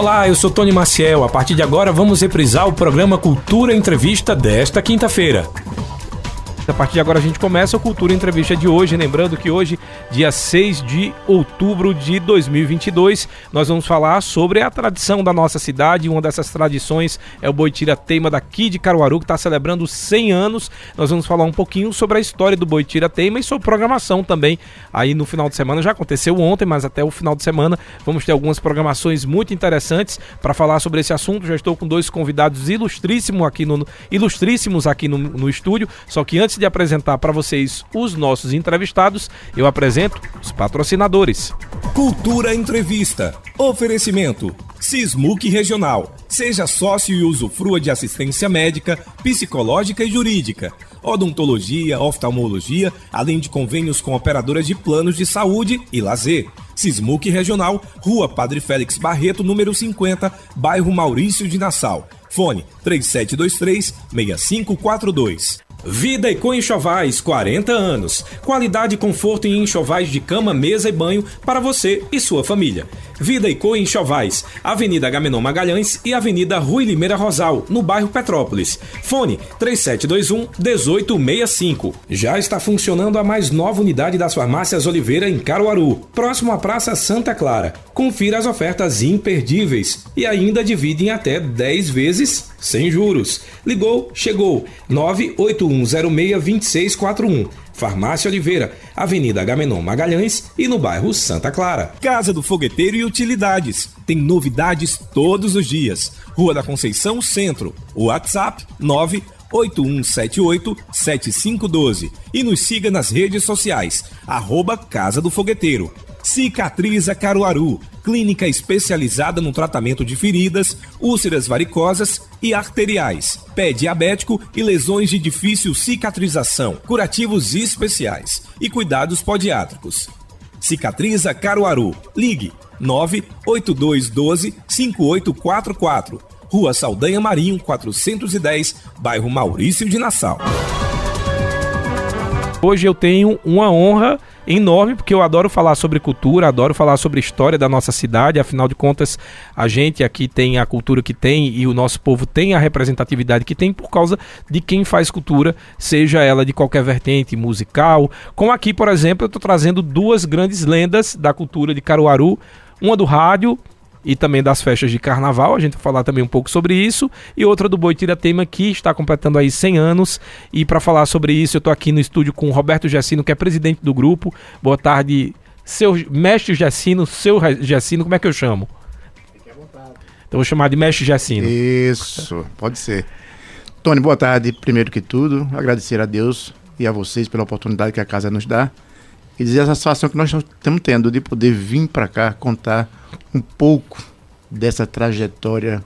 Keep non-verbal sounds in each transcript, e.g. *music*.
Olá, eu sou Tony Maciel. A partir de agora vamos reprisar o programa Cultura Entrevista desta quinta-feira. A partir de agora a gente começa a Cultura Entrevista de hoje. Lembrando que hoje, dia 6 de outubro de 2022, nós vamos falar sobre a tradição da nossa cidade. Uma dessas tradições é o Boitira Teima daqui de Caruaru, que está celebrando 100 anos. Nós vamos falar um pouquinho sobre a história do Boitira Teima e sobre programação também. Aí no final de semana, já aconteceu ontem, mas até o final de semana vamos ter algumas programações muito interessantes para falar sobre esse assunto. Já estou com dois convidados ilustríssimos aqui no, ilustríssimos aqui no, no estúdio. Só que antes de apresentar para vocês os nossos entrevistados, eu apresento os patrocinadores. Cultura Entrevista. Oferecimento. Sismuc Regional. Seja sócio e usufrua de assistência médica, psicológica e jurídica, odontologia, oftalmologia, além de convênios com operadoras de planos de saúde e lazer. Sismuc Regional, Rua Padre Félix Barreto, número 50, bairro Maurício de Nassau. Fone 3723 6542. Vida e com Enxovais, 40 anos. Qualidade e conforto em enxovais de cama, mesa e banho para você e sua família. Vida e Co Enxovais, Avenida Gamenon Magalhães e Avenida Rui Limeira Rosal, no bairro Petrópolis. Fone 3721 1865. Já está funcionando a mais nova unidade das farmácias Oliveira em Caruaru, próximo à Praça Santa Clara. Confira as ofertas imperdíveis e ainda divide em até 10 vezes sem juros. Ligou, chegou. 981062641. Farmácia Oliveira, Avenida Gamenon Magalhães e no bairro Santa Clara. Casa do Fogueteiro e Utilidades. Tem novidades todos os dias. Rua da Conceição Centro. WhatsApp 9 8178-7512 e nos siga nas redes sociais, arroba Casa do Fogueteiro. Cicatriza Caruaru, clínica especializada no tratamento de feridas, úlceras varicosas e arteriais, pé diabético e lesões de difícil cicatrização, curativos especiais e cuidados podiátricos. Cicatriza Caruaru, ligue 98212 5844 Rua Saldanha Marinho, 410, bairro Maurício de Nassau. Hoje eu tenho uma honra enorme, porque eu adoro falar sobre cultura, adoro falar sobre história da nossa cidade. Afinal de contas, a gente aqui tem a cultura que tem e o nosso povo tem a representatividade que tem por causa de quem faz cultura, seja ela de qualquer vertente musical. Como aqui, por exemplo, eu estou trazendo duas grandes lendas da cultura de Caruaru. Uma do rádio, e também das festas de carnaval, a gente vai falar também um pouco sobre isso, e outra do Boitira Tema que está completando aí 100 anos, e para falar sobre isso eu estou aqui no estúdio com o Roberto Gessino, que é presidente do grupo. Boa tarde, seu mestre Gessino, seu Gessino, como é que eu chamo? Fique à vontade. Então vou chamar de mestre Gessino. Isso, pode ser. Tony, boa tarde. Primeiro que tudo, agradecer a Deus e a vocês pela oportunidade que a casa nos dá e dizer a satisfação que nós estamos tendo de poder vir para cá contar um pouco dessa trajetória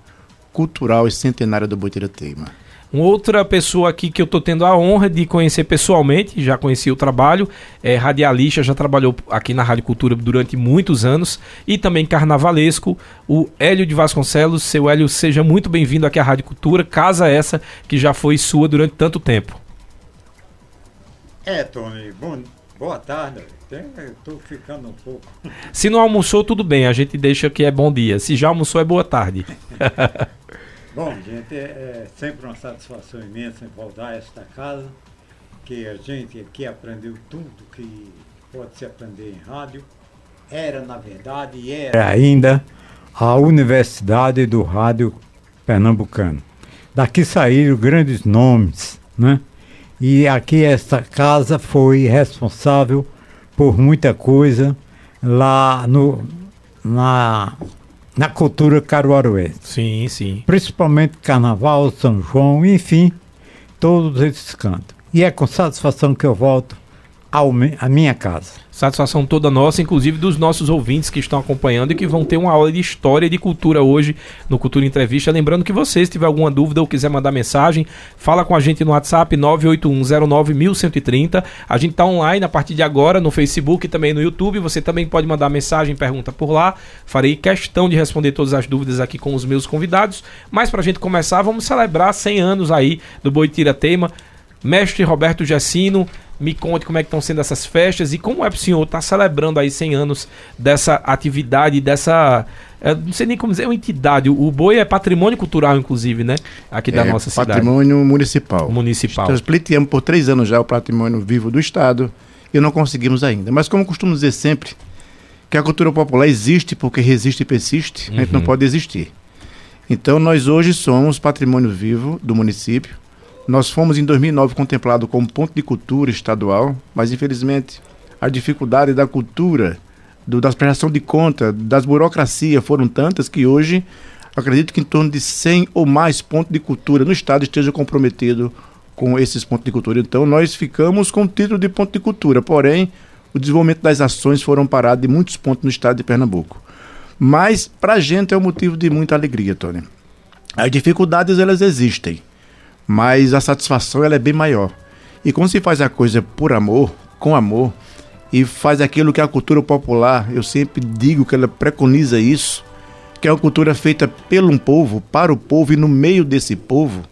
cultural e centenária do Boiteira Teima. Uma outra pessoa aqui que eu estou tendo a honra de conhecer pessoalmente, já conheci o trabalho, é radialista, já trabalhou aqui na Rádio Cultura durante muitos anos e também carnavalesco, o Hélio de Vasconcelos. Seu Hélio, seja muito bem-vindo aqui à Rádio Cultura, casa essa que já foi sua durante tanto tempo. É, Tony, bom, boa tarde. Estou ficando um pouco. Se não almoçou, tudo bem, a gente deixa que é bom dia. Se já almoçou, é boa tarde. *laughs* bom, gente, é, é sempre uma satisfação imensa voltar a esta casa, que a gente aqui aprendeu tudo que pode se aprender em rádio. Era, na verdade, e era é ainda a Universidade do Rádio Pernambucano. Daqui saíram grandes nomes, né? E aqui esta casa foi responsável por muita coisa lá no, na, na cultura caruaruense. Sim, sim. Principalmente Carnaval, São João, enfim, todos esses cantos. E é com satisfação que eu volto à minha casa. Satisfação toda nossa, inclusive dos nossos ouvintes que estão acompanhando e que vão ter uma aula de história e de cultura hoje no Cultura Entrevista. Lembrando que você, se tiver alguma dúvida ou quiser mandar mensagem, fala com a gente no WhatsApp 981091130. A gente está online a partir de agora no Facebook e também no YouTube. Você também pode mandar mensagem, pergunta por lá. Farei questão de responder todas as dúvidas aqui com os meus convidados. Mas para a gente começar, vamos celebrar 100 anos aí do Boitira Teima Mestre Roberto Gessino, me conte como é que estão sendo essas festas e como é para o senhor estar tá celebrando aí 100 anos dessa atividade, dessa... É, não sei nem como dizer, é uma entidade. O boi é patrimônio cultural, inclusive, né? Aqui da é, nossa cidade. Patrimônio municipal. Municipal. Nós pleiteamos por três anos já o patrimônio vivo do Estado e não conseguimos ainda. Mas como costumo dizer sempre, que a cultura popular existe porque resiste e persiste, uhum. a gente não uhum. pode existir. Então nós hoje somos patrimônio vivo do município. Nós fomos em 2009 contemplado como ponto de cultura estadual, mas infelizmente a dificuldade da cultura do, das prestação de conta, das burocracias foram tantas que hoje acredito que em torno de 100 ou mais pontos de cultura no estado esteja comprometido com esses pontos de cultura. Então nós ficamos com o título de ponto de cultura, porém o desenvolvimento das ações foram parados em muitos pontos no estado de Pernambuco. Mas para a gente é um motivo de muita alegria, Tony. As dificuldades elas existem, mas a satisfação ela é bem maior. E quando se faz a coisa por amor, com amor, e faz aquilo que a cultura popular, eu sempre digo que ela preconiza isso, que é uma cultura feita pelo um povo, para o povo e no meio desse povo,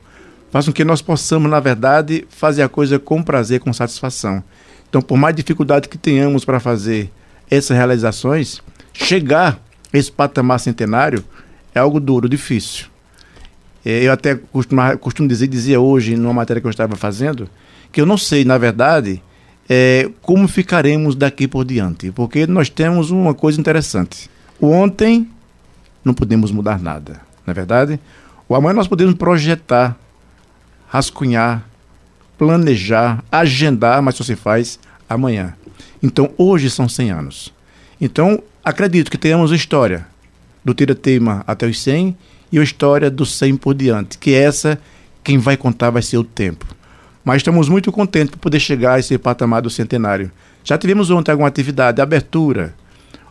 faz com que nós possamos, na verdade, fazer a coisa com prazer, com satisfação. Então, por mais dificuldade que tenhamos para fazer essas realizações, chegar a esse patamar centenário é algo duro, difícil. É, eu até costumo, dizer, dizia hoje, numa matéria que eu estava fazendo, que eu não sei, na verdade, é, como ficaremos daqui por diante. Porque nós temos uma coisa interessante. O ontem não podemos mudar nada, não é verdade? O amanhã nós podemos projetar, rascunhar, planejar, agendar, mas só se faz amanhã. Então hoje são 100 anos. Então acredito que tenhamos a história do Tira-Teima até os 100 e a história do 100 por diante, que essa quem vai contar vai ser o tempo. Mas estamos muito contentes por poder chegar a esse patamar do centenário. Já tivemos ontem alguma atividade, abertura.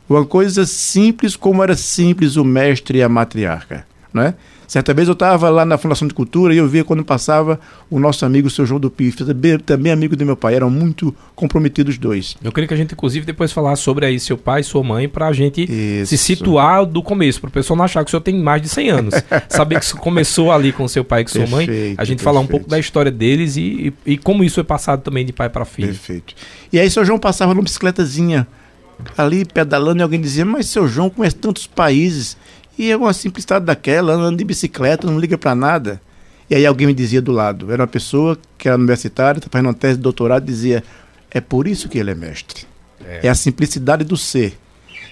Uma coisa simples como era simples o mestre e a matriarca. Né? Certa vez eu estava lá na Fundação de Cultura e eu via quando passava o nosso amigo, o seu João do Pif, também, amigo do meu pai, eram muito comprometidos dois. Eu queria que a gente, inclusive, depois falar sobre aí seu pai e sua mãe, para a gente Isso. se situar do começo, para o pessoal não achar que o senhor tem mais de 100 anos. *laughs* Saber que começou ali com seu pai e com sua mãe, a gente falar um pouco da história deles e, e, e como isso é passado também de pai para filho. Perfeito. E aí, seu João passava numa bicicletazinha ali pedalando e alguém dizia: Mas seu João conhece tantos países. E é uma simplicidade daquela, andando de bicicleta, não liga para nada. E aí alguém me dizia do lado, era uma pessoa que era universitária, estava fazendo uma tese de doutorado, dizia, é por isso que ele é mestre. É. é a simplicidade do ser.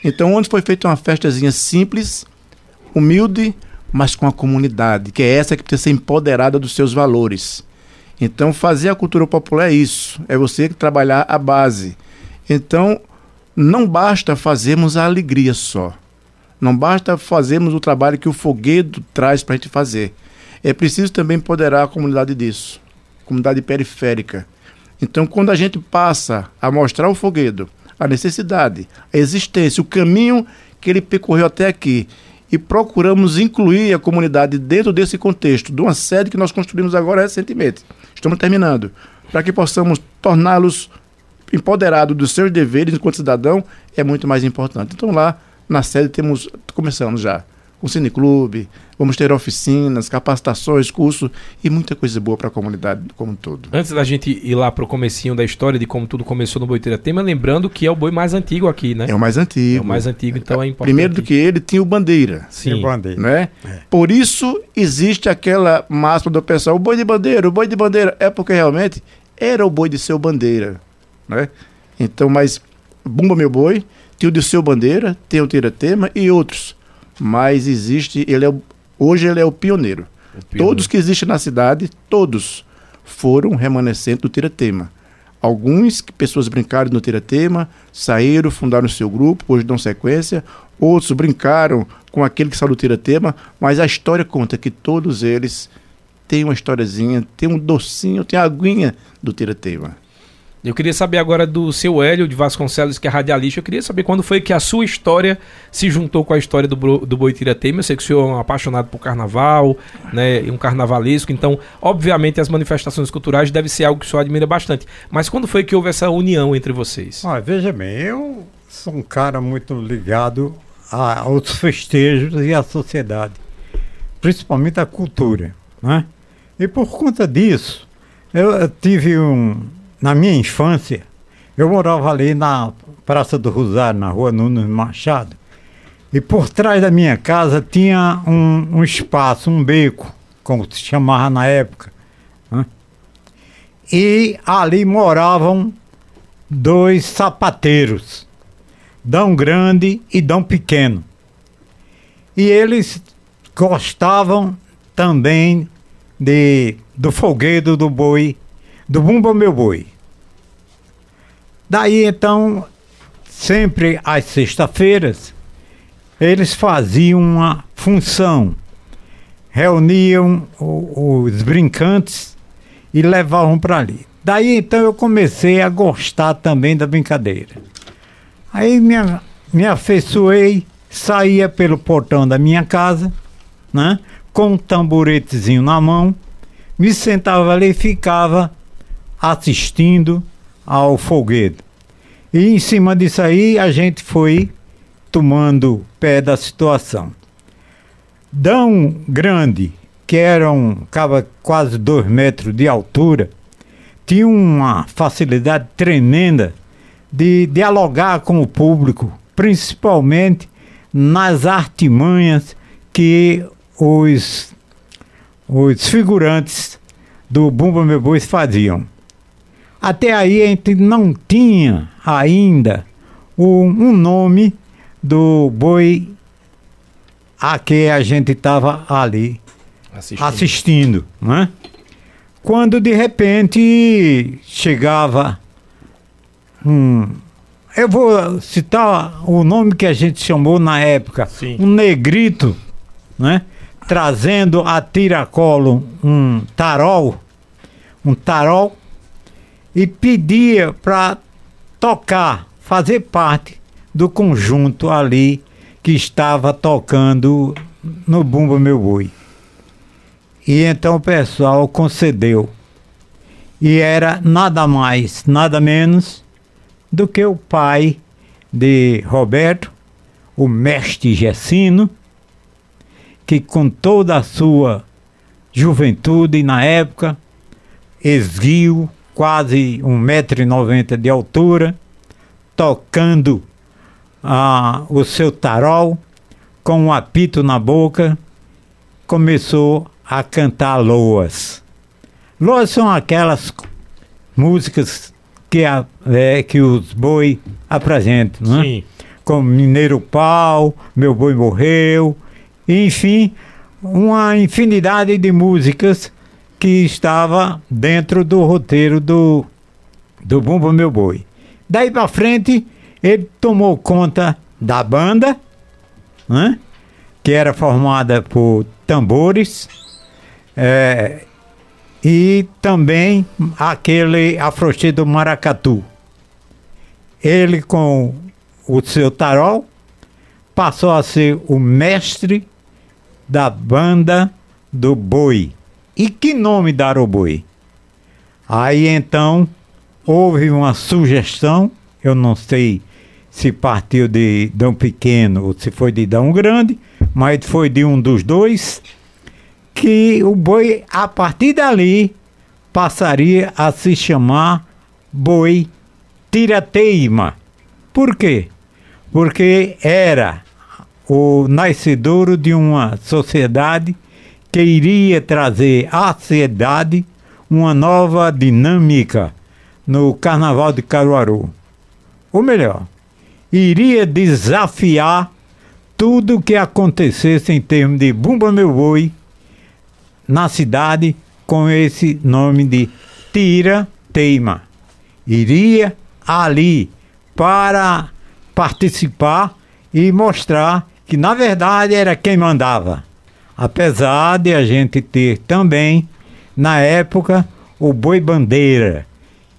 Então, onde foi feita uma festazinha simples, humilde, mas com a comunidade, que é essa que precisa ser empoderada dos seus valores. Então, fazer a cultura popular é isso, é você trabalhar a base. Então, não basta fazermos a alegria só. Não basta fazermos o trabalho que o foguedo traz para a gente fazer. É preciso também empoderar a comunidade disso, comunidade periférica. Então, quando a gente passa a mostrar o foguedo, a necessidade, a existência, o caminho que ele percorreu até aqui, e procuramos incluir a comunidade dentro desse contexto, de uma sede que nós construímos agora recentemente. Estamos terminando. Para que possamos torná-los empoderados dos seus deveres enquanto cidadão, é muito mais importante. Então, lá na sede temos, começamos já com o Cineclube, vamos ter oficinas, capacitações, cursos e muita coisa boa para a comunidade como um todo. Antes da gente ir lá para o comecinho da história de como tudo começou no Boiteira Tema, lembrando que é o boi mais antigo aqui, né? É o mais antigo. É o mais antigo, então é importante. Primeiro do que ele tinha o bandeira. Sim. O bandeira. Né? É. Por isso existe aquela máxima do pessoal, o boi de bandeira, o boi de bandeira, é porque realmente era o boi de seu bandeira, né? Então, mas Bumba Meu Boi tem o de seu bandeira, tem o Tiratema e outros. Mas existe, ele é, hoje ele é o pioneiro. o pioneiro. Todos que existem na cidade, todos foram remanescentes do Tiratema. Alguns pessoas brincaram no Tiratema, saíram, fundaram seu grupo, hoje dão sequência. Outros brincaram com aquele que saiu do Tiratema, mas a história conta que todos eles têm uma historiazinha, tem um docinho, tem a aguinha do Tiratema. Eu queria saber agora do seu Hélio de Vasconcelos, que é radialista. Eu queria saber quando foi que a sua história se juntou com a história do, do Boitira Temer. Eu sei que o senhor é um apaixonado por carnaval, né, um carnavalesco. Então, obviamente, as manifestações culturais devem ser algo que o senhor admira bastante. Mas quando foi que houve essa união entre vocês? Ah, veja bem, eu sou um cara muito ligado a, aos festejos e à sociedade, principalmente à cultura. Né? E por conta disso, Eu, eu tive um. Na minha infância, eu morava ali na Praça do Rosário, na rua Nunes Machado. E por trás da minha casa tinha um, um espaço, um beco, como se chamava na época. Né? E ali moravam dois sapateiros, Dão Grande e Dão Pequeno. E eles gostavam também de, do folguedo do boi, do bumba meu boi. Daí então, sempre às sextas-feiras, eles faziam uma função. Reuniam o, os brincantes e levavam para ali. Daí então eu comecei a gostar também da brincadeira. Aí me, me afeiçoei, saía pelo portão da minha casa, né? Com um tamboretezinho na mão, me sentava ali e ficava assistindo ao folguedo. E em cima disso aí a gente foi tomando pé da situação. Dão Grande, que era um cava quase dois metros de altura, tinha uma facilidade tremenda de dialogar com o público, principalmente nas artimanhas que os, os figurantes do Bumba Meu Boi faziam. Até aí a gente não tinha ainda um, um nome do boi a que a gente estava ali assistindo, assistindo né? quando de repente chegava um. Eu vou citar o nome que a gente chamou na época, Sim. um negrito, né? Trazendo a tiracolo um tarol, um tarol, e pedia para tocar, fazer parte do conjunto ali que estava tocando no Bumba Meu Boi. E então o pessoal concedeu. E era nada mais, nada menos do que o pai de Roberto, o mestre Gessino, que com toda a sua juventude na época, esguio, quase 1,90m de altura, tocando ah, o seu tarol, com um apito na boca, começou a cantar loas. Loas são aquelas músicas que, a, é, que os boi apresentam, né? Sim. Como Mineiro Pau, Meu Boi Morreu, enfim, uma infinidade de músicas que estava dentro do roteiro do, do Bumba Meu Boi. Daí para frente, ele tomou conta da banda, né? que era formada por tambores, é, e também aquele afrochê do maracatu. Ele com o seu tarol passou a ser o mestre da banda do boi. E que nome dar ao boi? Aí então houve uma sugestão, eu não sei se partiu de Dão Pequeno ou se foi de Dão Grande, mas foi de um dos dois que o boi, a partir dali, passaria a se chamar boi tirateima. Por quê? Porque era o nascedouro de uma sociedade que iria trazer à sociedade uma nova dinâmica no Carnaval de Caruaru. Ou melhor, iria desafiar tudo o que acontecesse em termos de Bumba Meu Boi na cidade com esse nome de Tira Teima. Iria ali para participar e mostrar que na verdade era quem mandava. Apesar de a gente ter também, na época, o Boi Bandeira,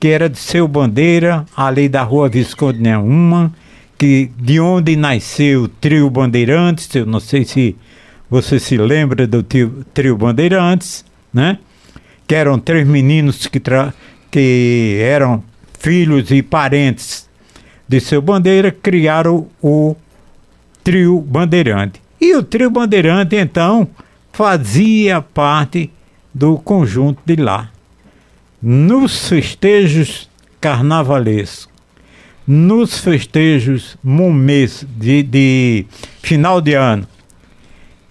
que era de seu bandeira ali da rua Visconde Neumann, que de onde nasceu o trio Bandeirantes, eu não sei se você se lembra do trio, trio Bandeirantes, né? Que eram três meninos que, que eram filhos e parentes de seu bandeira, criaram o trio Bandeirante. E o trio Bandeirante, então, fazia parte do conjunto de lá. nos festejos carnavalescos, nos festejos momês de, de final de ano,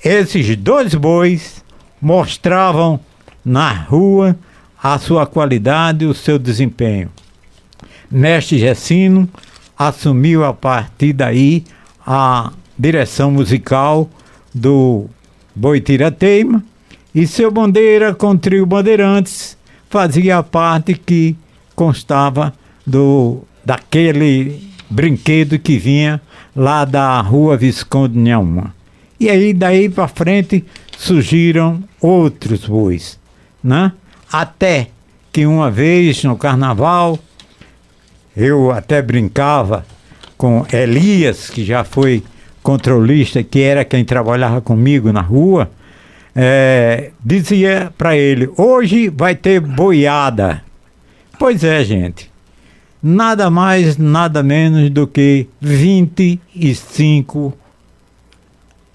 esses dois bois mostravam na rua a sua qualidade e o seu desempenho. Mestre Gessino assumiu a partir daí a direção musical do Boitirateima e seu bandeira com o trio Bandeirantes fazia a parte que constava do daquele brinquedo que vinha lá da rua Visconde Nhauma. E aí daí para frente surgiram outros bois, né? Até que uma vez no carnaval eu até brincava com Elias, que já foi controlista, que era quem trabalhava comigo na rua, é, dizia para ele: hoje vai ter boiada. Pois é, gente. Nada mais, nada menos do que 25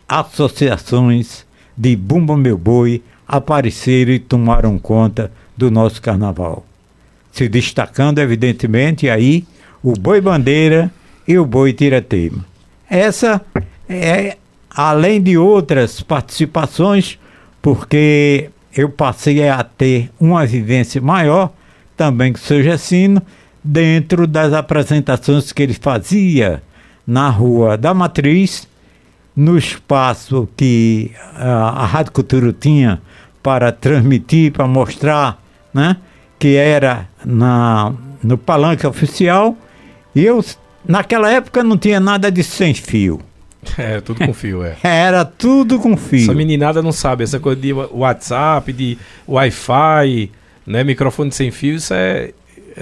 associações de Bumba Meu Boi apareceram e tomaram conta do nosso carnaval. Se destacando, evidentemente, aí o Boi Bandeira e o Boi Tiratema. Essa é, além de outras participações, porque eu passei a ter uma vivência maior, também com o seu Gessino, dentro das apresentações que ele fazia na Rua da Matriz, no espaço que a, a Rádio Cultura tinha para transmitir, para mostrar, né? Que era na, no palanque oficial. E eu, naquela época, não tinha nada de sem fio. É, tudo com fio, é. *laughs* Era tudo com fio. Essa meninada não sabe, essa coisa de WhatsApp, de Wi-Fi, né, microfone sem fio, isso é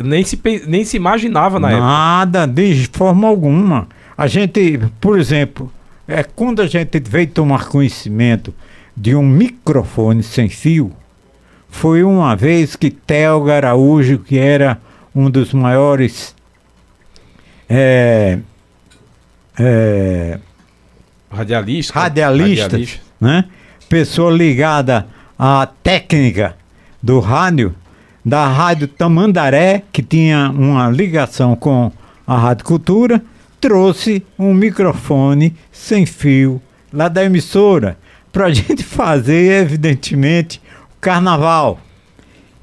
nem se, nem se imaginava na Nada, época. Nada, de forma alguma. A gente, por exemplo, é quando a gente veio tomar conhecimento de um microfone sem fio, foi uma vez que Theo Araújo, que era um dos maiores é, é, radialista, radialista, radialista, né? pessoa ligada à técnica do rádio, da Rádio Tamandaré, que tinha uma ligação com a Rádio Cultura, trouxe um microfone sem fio lá da emissora para a *laughs* gente fazer, evidentemente, o carnaval.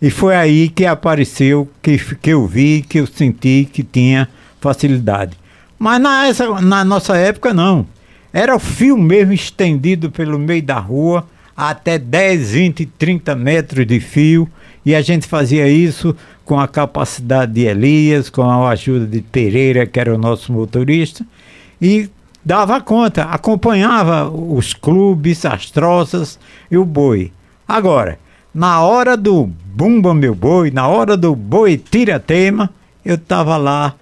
E foi aí que apareceu, que, que eu vi, que eu senti que tinha facilidade. Mas na, na nossa época, não. Era o fio mesmo estendido pelo meio da rua, até 10, 20, 30 metros de fio e a gente fazia isso com a capacidade de Elias, com a ajuda de Pereira, que era o nosso motorista, e dava conta, acompanhava os clubes, as troças e o boi. Agora, na hora do Bumba Meu Boi, na hora do Boi Tira Tema, eu estava lá,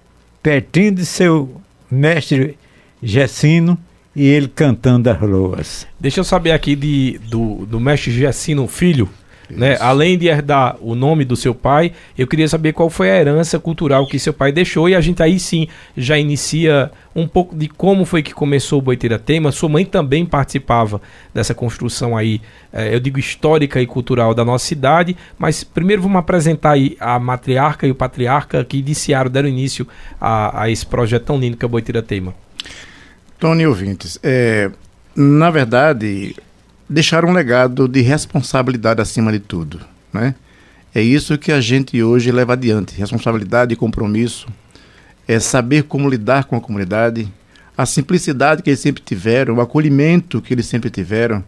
pertinho de seu mestre Gessino, e ele cantando as loas. Deixa eu saber aqui de, do, do mestre Gessino Filho, né? Além de herdar o nome do seu pai, eu queria saber qual foi a herança cultural que seu pai deixou e a gente aí sim já inicia um pouco de como foi que começou o Boiteira Tema. Sua mãe também participava dessa construção aí, eh, eu digo histórica e cultural da nossa cidade, mas primeiro vamos apresentar aí a matriarca e o patriarca que iniciaram, deram início a, a esse projeto tão lindo que é o Boiteira Tema. Tony ouvintes, é, na verdade, deixar um legado de responsabilidade acima de tudo, né? É isso que a gente hoje leva adiante, responsabilidade e compromisso, é saber como lidar com a comunidade, a simplicidade que eles sempre tiveram, o acolhimento que eles sempre tiveram.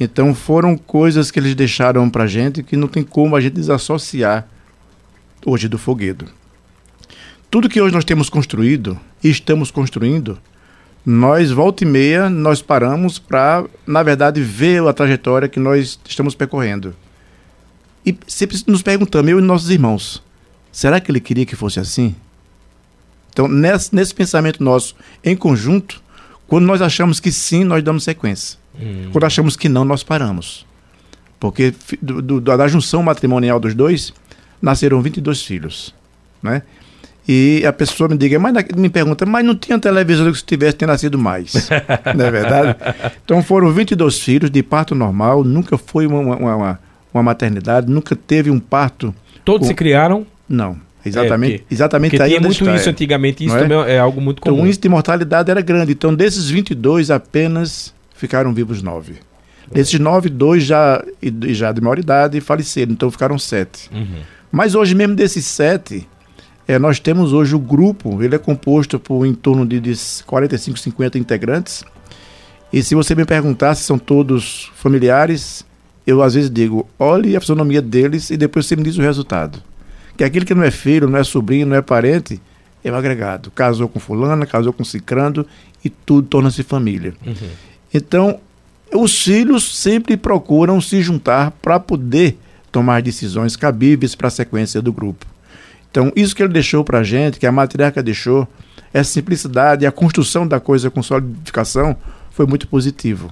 Então foram coisas que eles deixaram para a gente que não tem como a gente desassociar hoje do foguedo. Tudo que hoje nós temos construído e estamos construindo nós, volta e meia, nós paramos para, na verdade, ver a trajetória que nós estamos percorrendo. E sempre nos perguntamos, eu e nossos irmãos, será que ele queria que fosse assim? Então, nesse, nesse pensamento nosso, em conjunto, quando nós achamos que sim, nós damos sequência. Hum. Quando achamos que não, nós paramos. Porque do, do, da junção matrimonial dos dois, nasceram 22 filhos. Né? E a pessoa me diga, mas me pergunta, mas não tinha televisão que se tivesse ter nascido mais. *laughs* não é verdade? Então foram 22 filhos de parto normal, nunca foi uma, uma, uma, uma maternidade, nunca teve um parto. Todos se criaram? Não. Exatamente, é, porque, exatamente porque aí tinha muito está, isso é. antigamente, isso Não é? também é algo muito comum. Então o índice de mortalidade era grande. Então desses 22, apenas ficaram vivos nove. Desses nove, dois já, já de maior idade faleceram, então ficaram sete. Uhum. Mas hoje mesmo desses sete, eh, nós temos hoje o grupo, ele é composto por em torno de, de 45, 50 integrantes. E se você me perguntar se são todos familiares, eu às vezes digo, olhe a fisionomia deles e depois você me diz o resultado. Que aquele que não é filho, não é sobrinho, não é parente, é um agregado. Casou com fulana, casou com cicrando e tudo torna-se família. Uhum. Então, os filhos sempre procuram se juntar para poder tomar decisões cabíveis para a sequência do grupo. Então, isso que ele deixou para a gente, que a matriarca deixou, essa simplicidade e a construção da coisa com solidificação foi muito positivo.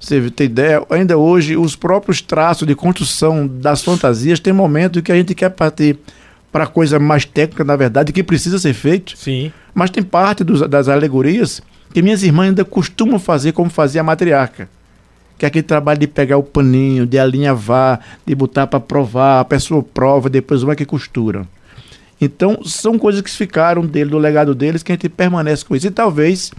Você tem ideia, ainda hoje, os próprios traços de construção das fantasias tem momento que a gente quer partir para coisa mais técnica, na verdade, que precisa ser feito, Sim. mas tem parte dos- das alegorias que minhas irmãs ainda costumam fazer como fazia a matriarca. Que é aquele trabalho de pegar o paninho, de alinhavar, de botar para provar, a pessoa prova, depois vai que costura. Então, são coisas que ficaram dele, do legado deles, que a gente permanece com isso. E talvez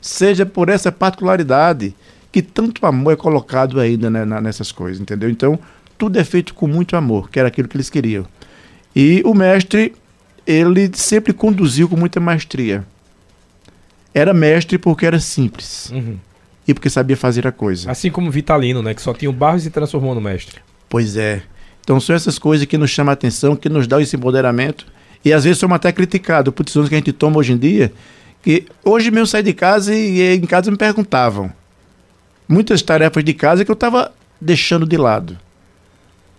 seja por essa particularidade que tanto amor é colocado ainda né, nessas coisas, entendeu? Então, tudo é feito com muito amor, que era aquilo que eles queriam. E o mestre, ele sempre conduziu com muita maestria. Era mestre porque era simples Uhum. e porque sabia fazer a coisa. Assim como Vitalino, né? Que só tinha o barro e se transformou no mestre. Pois é. Então são essas coisas que nos chamam a atenção, que nos dão esse empoderamento. E às vezes somos até criticados por decisões que a gente toma hoje em dia. Que hoje mesmo eu saí de casa e, e em casa me perguntavam. Muitas tarefas de casa que eu estava deixando de lado.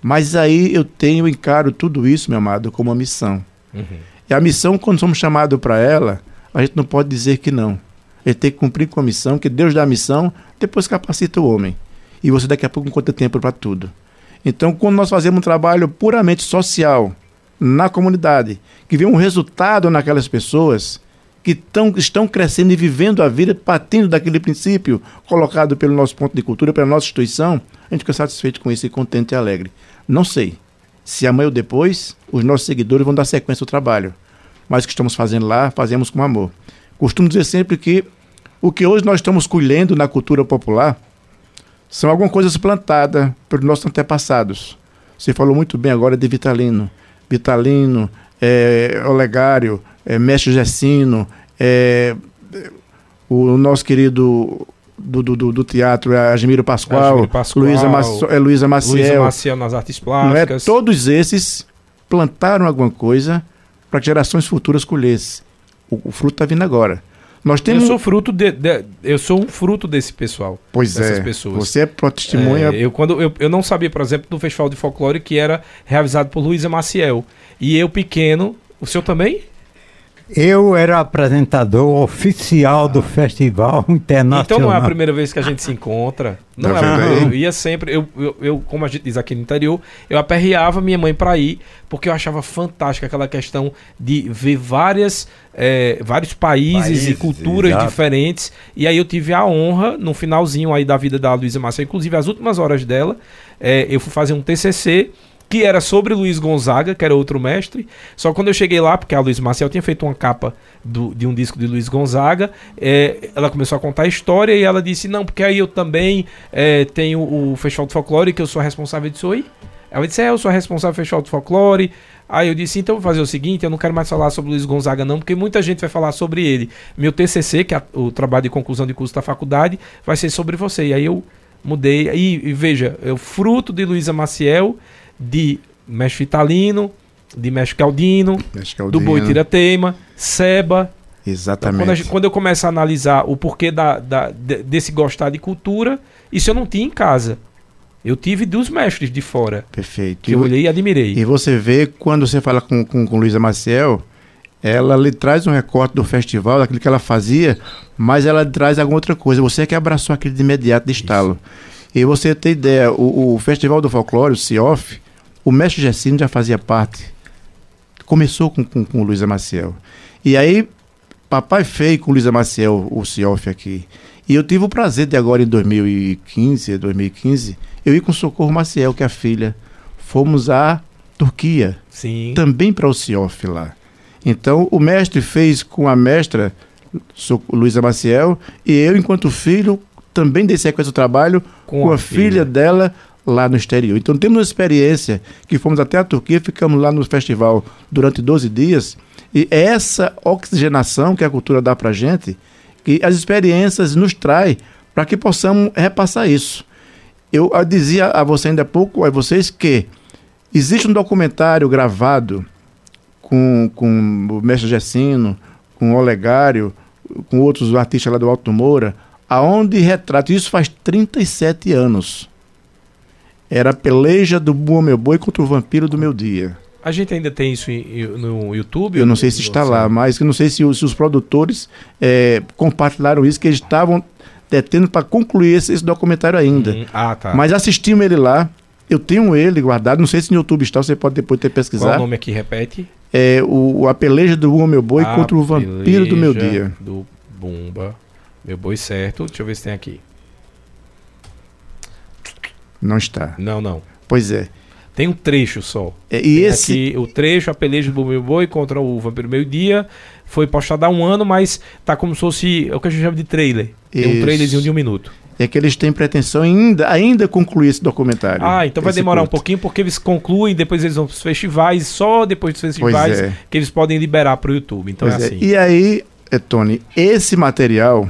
Mas aí eu tenho, encaro tudo isso, meu amado, como uma missão. Uhum. E a missão, quando somos chamados para ela, a gente não pode dizer que não. Ele tem que cumprir com a missão, que Deus dá a missão, depois capacita o homem. E você daqui a pouco não conta tempo para tudo. Então, quando nós fazemos um trabalho puramente social na comunidade, que vê um resultado naquelas pessoas que tão, estão crescendo e vivendo a vida partindo daquele princípio colocado pelo nosso ponto de cultura, pela nossa instituição, a gente fica satisfeito com isso e contente e alegre. Não sei se amanhã ou depois os nossos seguidores vão dar sequência ao trabalho, mas o que estamos fazendo lá, fazemos com amor. Costumo dizer sempre que o que hoje nós estamos colhendo na cultura popular são algumas coisas plantadas pelos nossos antepassados. Você falou muito bem agora de Vitalino. Vitalino, é, Olegário, é, Mestre Gessino, é, o nosso querido do, do, do- teatro, é Admiro Pascoal, Pascoal, Luísa é, Luísa Luísa Maciel. Maciel nas artes é? plásticas. Todos esses plantaram alguma coisa para que gerações futuras colhessem. O, o fruto está vindo agora. Nós Eu temos. sou fruto de, de- eu sou um fruto desse pessoal. pois dessas é. pessoas. Você é pro- testemunha. É, eu, quando, eu, eu não sabia, por exemplo, do Festival de Folclore que era realizado por Luísa Maciel. E eu, pequeno, o senhor também? Eu era apresentador oficial do Festival *laughs* Internacional. Então não é a primeira vez que a gente se encontra. Não Tá é? Eu ia sempre, eu, eu, eu, como a gente diz aqui no interior, eu aperreava minha mãe para ir, porque eu achava fantástica aquela questão de ver várias, eh, vários países, e Países, culturas exato. diferentes. E aí eu tive a honra, no finalzinho aí da vida da Luísa Maciel, inclusive as últimas horas dela, eh, eu fui fazer um TCC que era sobre Luiz Gonzaga, que era outro mestre. Só quando eu cheguei lá, porque a Luiz Marcel tinha feito uma capa do- de um disco de Luiz Gonzaga, é, ela começou a contar a história e ela disse: Não, porque aí eu também é, tenho o Festival de Folclore, que eu sou responsável disso aí. Ela disse: É, eu sou responsável do Festival de Folclore. Aí eu disse: Então vou fazer o seguinte: eu não quero mais falar sobre Luiz Gonzaga, não, porque muita gente vai falar sobre ele. Meu TCC, que é o trabalho de conclusão de curso da faculdade, vai ser sobre você. E aí eu mudei. E, e veja, eu fruto de Luísa Maciel, de Mestre Vitalino, de Mestre Caldino, é do. Boi Tira-Teima, Seba. Então, Exatamente. quando, a gente- quando eu começo a analisar o porquê da, da- de- desse gostar de cultura, isso eu não tinha em casa. Eu tive dos mestres de fora, Perfeito. que eu olhei e admirei. E você vê, quando você fala com, com, com Luísa Maciel, ela lhe traz um recorte do festival, daquilo que ela fazia, mas ela traz alguma outra coisa. Você que abraçou aquilo de imediato, de estalo. E você tem ideia, o, o Festival do Folclore, o CIOF, o mestre Gessino já fazia parte. Começou com, com, com Luísa Maciel. E aí, papai fez com Luísa Maciel o CIOF aqui. E eu tive o prazer de agora, em 2015, 2015, eu ir com Socorro Maciel, que é a filha fomos à Turquia, Sim. também para o CIOF lá. Então, o mestre fez com a mestra, Luísa Maciel, e eu, enquanto filho, também dei sequência do trabalho com, a, filha. dela lá no exterior. Então, temos uma experiência que fomos até a Turquia, ficamos lá no festival durante 12 dias, e é essa oxigenação que a cultura dá para gente, que as experiências nos traz para que possamos repassar isso. Eu, eu dizia a você ainda há pouco, a vocês, que existe um documentário gravado com, com o mestre Gessino, com o Olegário, com outros artistas lá do Alto Moura, aonde retrata, isso faz 37 anos. Era a peleja do Bua Meu Boi contra o Vampiro do Meu Dia. A gente ainda tem isso no YouTube? Eu não sei se está lá, mas eu não sei se, os produtores é, compartilharam isso, que eles estavam detendo para concluir esse, esse, documentário ainda. Uhum. Ah, tá. Mas assistimos ele lá. Eu tenho ele guardado, não sei se no YouTube está, você pode depois ter pesquisar. Qual o nome aqui, repete? É o, a peleja do Bumba Meu Boi a contra o Vampiro do Meu Dia. do Bumba Meu Boi, certo. Deixa eu ver se tem aqui. Não está. Não, não. Pois é. Tem um trecho só. É, e Tem esse aqui, o trecho, a peleja do Meu Boi contra o Vampiro Meio Dia, foi postado há um ano, mas tá como se fosse é o que a gente chama de trailer. Tem um trailerzinho de um minuto. é que eles têm pretensão ainda ainda concluir esse documentário. Ah, então vai demorar um pouquinho, porque eles concluem, depois eles vão pros festivais, só depois dos festivais é. que eles podem liberar pro YouTube. Então Pois é é. assim. E aí, é, Tony, esse material,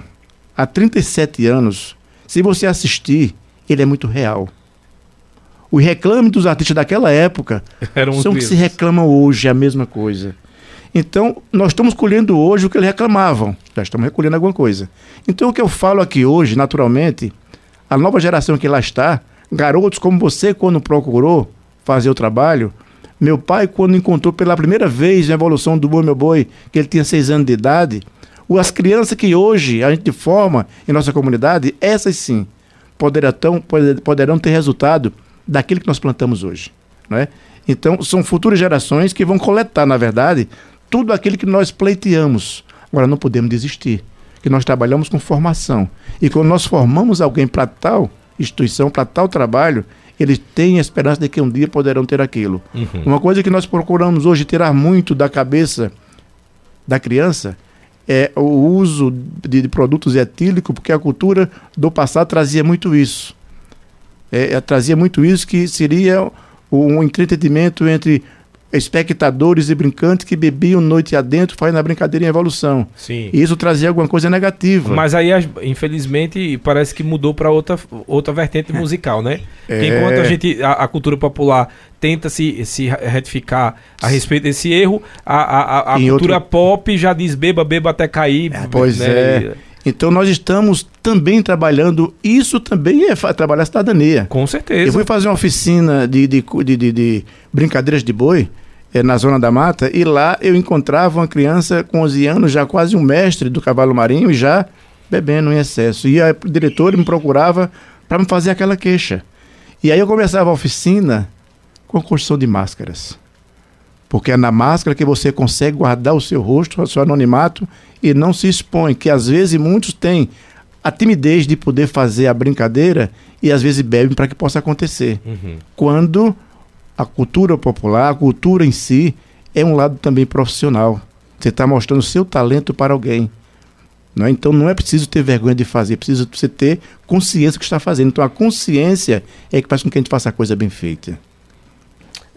há 37 anos, se você assistir, ele é muito real. O reclame dos artistas daquela época *laughs* Eram são que mesmos. se reclamam hoje, é a mesma coisa. Então, nós estamos colhendo hoje o que eles reclamavam. Já estamos recolhendo alguma coisa. Então, o que eu falo aqui hoje, naturalmente, a nova geração que lá está, garotos como você, quando procurou fazer o trabalho, meu pai, quando encontrou pela primeira vez a evolução do Boi Meu Boi, que ele tinha seis anos de idade, o- as crianças que hoje a gente forma em nossa comunidade, essas sim, poderão, poder- poderão ter resultado daquilo que nós plantamos hoje. Não é? Então, são futuras gerações que vão coletar, na verdade, tudo aquilo que nós pleiteamos. Agora, não podemos desistir, que nós trabalhamos com formação. E quando nós formamos alguém para tal instituição, para tal trabalho, eles têm a esperança de que um dia poderão ter aquilo. Uhum. Uma coisa que nós procuramos hoje tirar muito da cabeça da criança é o uso de, de produtos etílicos, porque a cultura do passado trazia muito isso. É, é, trazia muito isso que seria um entretenimento entre espectadores e brincantes que bebiam noite adentro, fazendo a brincadeira em evolução. Sim. E isso trazia alguma coisa negativa. Mas aí, infelizmente, parece que mudou para outra, outra vertente *laughs* musical, né? É. Que enquanto a gente, a, a cultura popular tenta se, se retificar a respeito desse erro, a, a, a- cultura outro- pop já diz beba, beba até cair. pois né? é. Então nós estamos também trabalhando, isso também é trabalhar a cidadania. Com certeza. Eu fui fazer uma oficina de, de, de, de- de brincadeiras de boi eh, na Zona da Mata e lá eu encontrava uma criança com 11 anos, já quase um mestre do cavalo marinho e já bebendo em excesso. E a diretora me procurava para me fazer aquela queixa. E aí eu começava a oficina com a construção de máscaras. Porque é na máscara que você consegue guardar o seu rosto, o seu anonimato e não se expõe. Que às vezes muitos têm a timidez de poder fazer a brincadeira e às vezes bebem para que possa acontecer. Uhum. Quando a cultura popular, a cultura em si, é um lado também profissional. Você está mostrando o seu talento para alguém. Não é? Então não é preciso ter vergonha de fazer, é preciso você ter consciência do que está fazendo. Então a consciência é que faz com que a gente faça a coisa bem feita.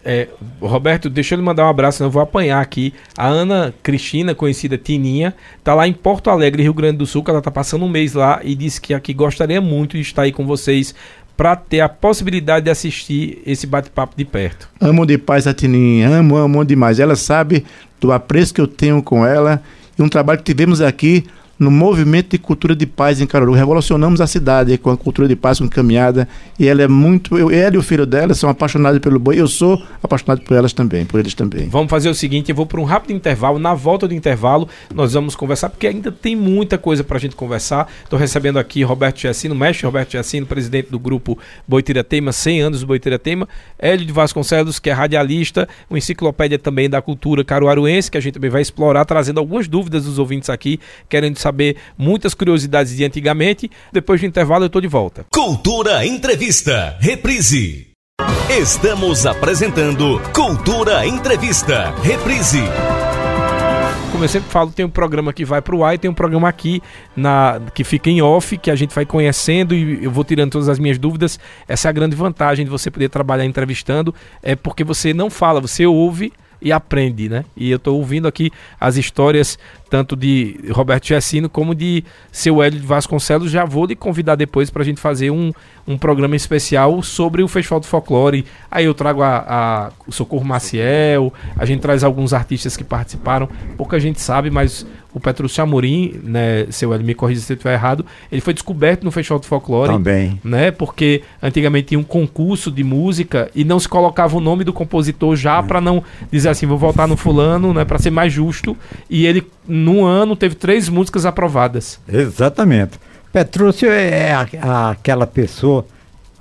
É, Roberto, deixa eu lhe mandar um abraço, senão eu vou apanhar aqui. A Ana Cristina, conhecida Tininha, tá lá em Porto Alegre, Rio Grande do Sul, que ela tá passando um mês lá e disse que aqui gostaria muito de estar aí com vocês para ter a possibilidade de assistir esse bate-papo de perto. Amo de paz a Tininha, amo, amo demais. Ela sabe do apreço que eu tenho com ela e um trabalho que tivemos aqui no movimento de cultura de paz em Caruaru. Revolucionamos a cidade com a cultura de paz, com caminhada. E ela é muito. Eu, ela e o filho dela são apaixonados pelo boi. Eu sou apaixonado por elas também, por eles também. Vamos fazer o seguinte, eu vou para um rápido intervalo. Na volta do intervalo, nós vamos conversar, porque ainda tem muita coisa para a gente conversar. Estou recebendo aqui Roberto Giacino, mestre Roberto Giacino, presidente do grupo Boiteira Teima, 100 anos do Boiteira Teima. Hélio de Vasconcelos, que é radialista, uma enciclopédia também da cultura caruaruense, que a gente também vai explorar, trazendo algumas dúvidas dos ouvintes aqui, querendo saber muitas curiosidades de antigamente. Depois do intervalo, eu estou de volta. Cultura Entrevista. Reprise. Estamos apresentando Cultura Entrevista. Reprise. Como eu sempre falo, tem um programa que vai pro ar e tem um programa aqui na, que fica em off, que a gente vai conhecendo e eu vou tirando todas as minhas dúvidas. Essa é a grande vantagem de você poder trabalhar entrevistando, é porque você não fala, você ouve e aprende, né? E eu estou ouvindo aqui as histórias tanto de Roberto Gessino como de seu Hélio de Vasconcelos. Já vou lhe convidar depois para a gente fazer um, um programa especial sobre o Festival do Folclore. Aí eu trago a, a, o Socorro Maciel, a gente traz alguns artistas que participaram. Pouca gente sabe, mas o Petrúcio Amorim, né, seu Hélio, me corrija se eu estiver errado, ele foi descoberto no Festival do Folclore. Também. Né, porque antigamente tinha um concurso de música e não se colocava o nome do compositor já para não dizer assim, vou voltar no fulano, né, para ser mais justo. E ele, num ano, teve três músicas aprovadas. Exatamente. Petrúcio é a- a- aquela pessoa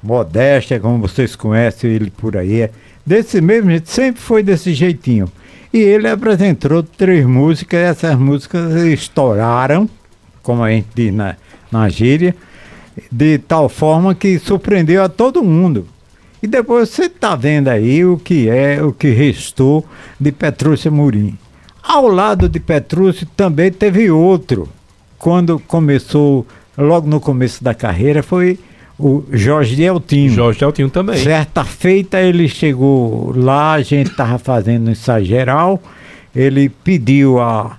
modesta, como vocês conhecem ele por aí. Desse mesmo jeito, sempre foi desse jeitinho. E ele apresentou três músicas, essas músicas estouraram, como a gente diz na, na gíria, de tal forma que surpreendeu a todo mundo. E depois você está vendo aí o que é, o que restou de Petrúcio Amorim. Ao lado de Petrúcio também teve outro. Quando começou, logo no começo da carreira, foi o Jorge Deltinho. Jorge Deltinho também. Certa feita ele chegou lá, a gente estava fazendo um ensaio geral, ele pediu a,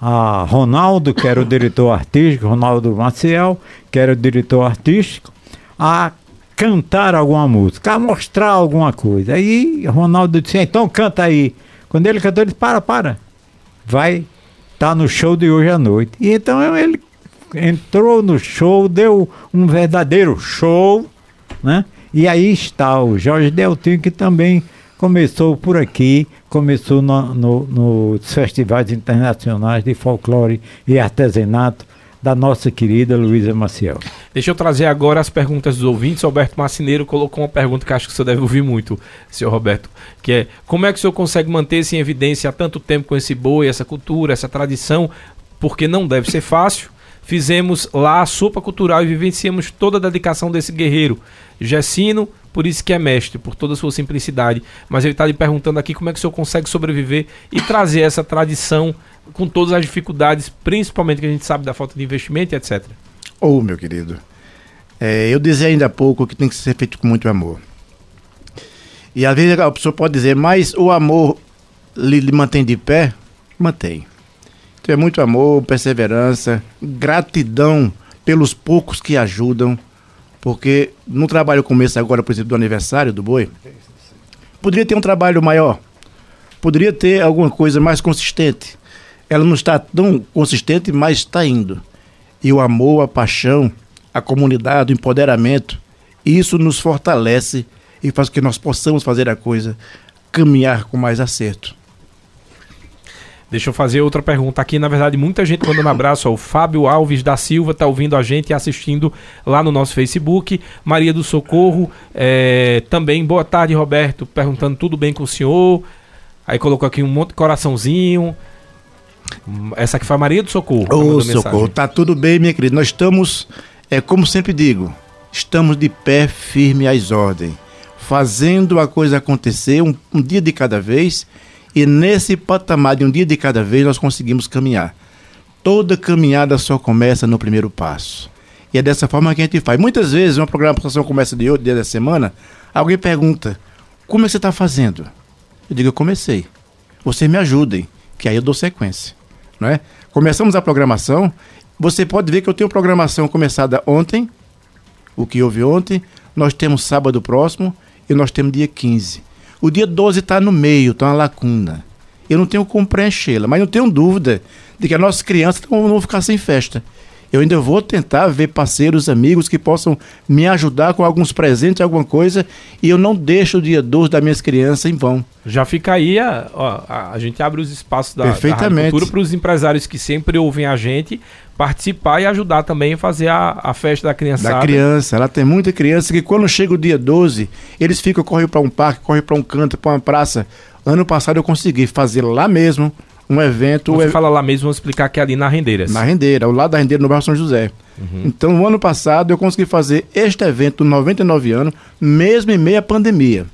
a Ronaldo, que era o diretor artístico, Ronaldo Maciel, que era o diretor artístico, a cantar alguma música, a mostrar alguma coisa. Aí Ronaldo disse, então canta aí. Quando ele cantou, ele disse, para, para, vai estar no show de hoje à noite. E então ele entrou no show, deu um verdadeiro show, né? E aí está o Jorge Deltinho, que também começou por aqui, começou no, no- nos festivais internacionais de folclore e artesanato da nossa querida Luísa Maciel. Deixa eu trazer agora as perguntas dos ouvintes. Roberto Marcineiro colocou uma pergunta que acho que senhor deve ouvir muito, senhor Roberto, que é como é que o senhor consegue manter-se em evidência há tanto tempo com esse boi, essa cultura, essa tradição, porque não deve ser fácil. Fizemos lá a sopa cultural e vivenciamos toda a dedicação desse guerreiro. Gessino, por isso que é mestre, por toda a sua simplicidade. Mas ele está lhe perguntando aqui como é que o senhor consegue sobreviver e trazer essa tradição com todas as dificuldades, principalmente que a gente sabe da falta de investimento etc. Ô, meu querido, é, eu dizia ainda há pouco que tem que ser feito com muito amor. E às vezes a pessoa pode dizer, mas o amor lhe, lhe mantém de pé? Mantém. Então é muito amor, perseverança, gratidão pelos poucos que ajudam. Porque no trabalho começo agora, por exemplo, do aniversário do boi, poderia ter um trabalho maior. Poderia ter alguma coisa mais consistente. Ela não está tão consistente, mas está indo. E o amor, a paixão, a comunidade, o empoderamento, isso nos fortalece e faz com que nós possamos fazer a coisa caminhar com mais acerto. Deixa eu fazer outra pergunta aqui. Na verdade, muita gente mandando um abraço. Ó, o Fábio Alves da Silva está ouvindo a gente e assistindo lá no nosso Facebook. Maria do Socorro é, também. Boa tarde, Roberto. Perguntando tudo bem com o senhor. Aí colocou aqui um monte de coraçãozinho. Essa aqui foi a Maria do Socorro. Ô, socorro, tá tudo bem, minha querida. Nós estamos, é como sempre digo, estamos de pé firme às ordens, fazendo a coisa acontecer um, um dia de cada vez, e nesse patamar de um dia de cada vez nós conseguimos caminhar. Toda caminhada só começa no primeiro passo. E é dessa forma que a gente faz. Muitas vezes, uma programação começa de outro dia da semana, alguém pergunta: Como é que você está fazendo? Eu digo: Eu comecei. Vocês me ajudem, que aí eu dou sequência. Não é? Começamos a programação. Você pode ver que eu tenho programação começada ontem, o que houve ontem. Nós temos sábado próximo e nós temos dia 15. O dia 12 está no meio, está uma lacuna. Eu não tenho como preenchê-la, mas não tenho dúvida de que as nossas crianças vão ficar sem festa. Eu ainda vou tentar ver parceiros, amigos que possam me ajudar com alguns presentes, alguma coisa, e eu não deixo o dia 12 das minhas crianças em vão. Já fica aí, a, ó, a, a gente abre os espaços da, Perfeitamente. para os empresários que sempre ouvem a gente participar e ajudar também a fazer a, a festa da criançada. Da criança. Ela tem muita criança que quando chega o dia 12, eles ficam, correm para um parque, correm para um canto, para uma praça. Ano passado eu consegui fazer lá mesmo um evento. Você fala lá mesmo, vamos explicar que é ali na Rendeiras. na Rendeira, ao lado da Rendeira, no bairro São José. Então, no ano passado, eu consegui fazer este evento, 99 anos, mesmo em meio à pandemia.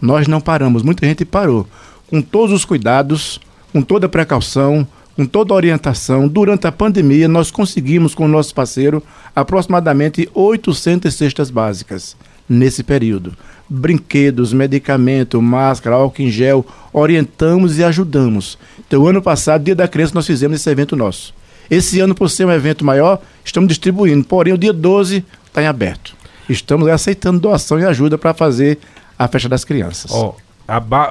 Nós não paramos, muita gente parou. Com todos os cuidados, com toda a precaução, com toda a orientação, durante a pandemia, nós conseguimos, com o nosso parceiro, aproximadamente 800 cestas básicas nesse período. Brinquedos, medicamento, máscara, álcool em gel, orientamos e ajudamos. Então, ano passado, Dia da Criança, nós fizemos esse evento nosso. Esse ano, por ser um evento maior, estamos distribuindo, porém o dia 12 está em aberto. Estamos aceitando doação e ajuda para fazer a festa das crianças. Aba-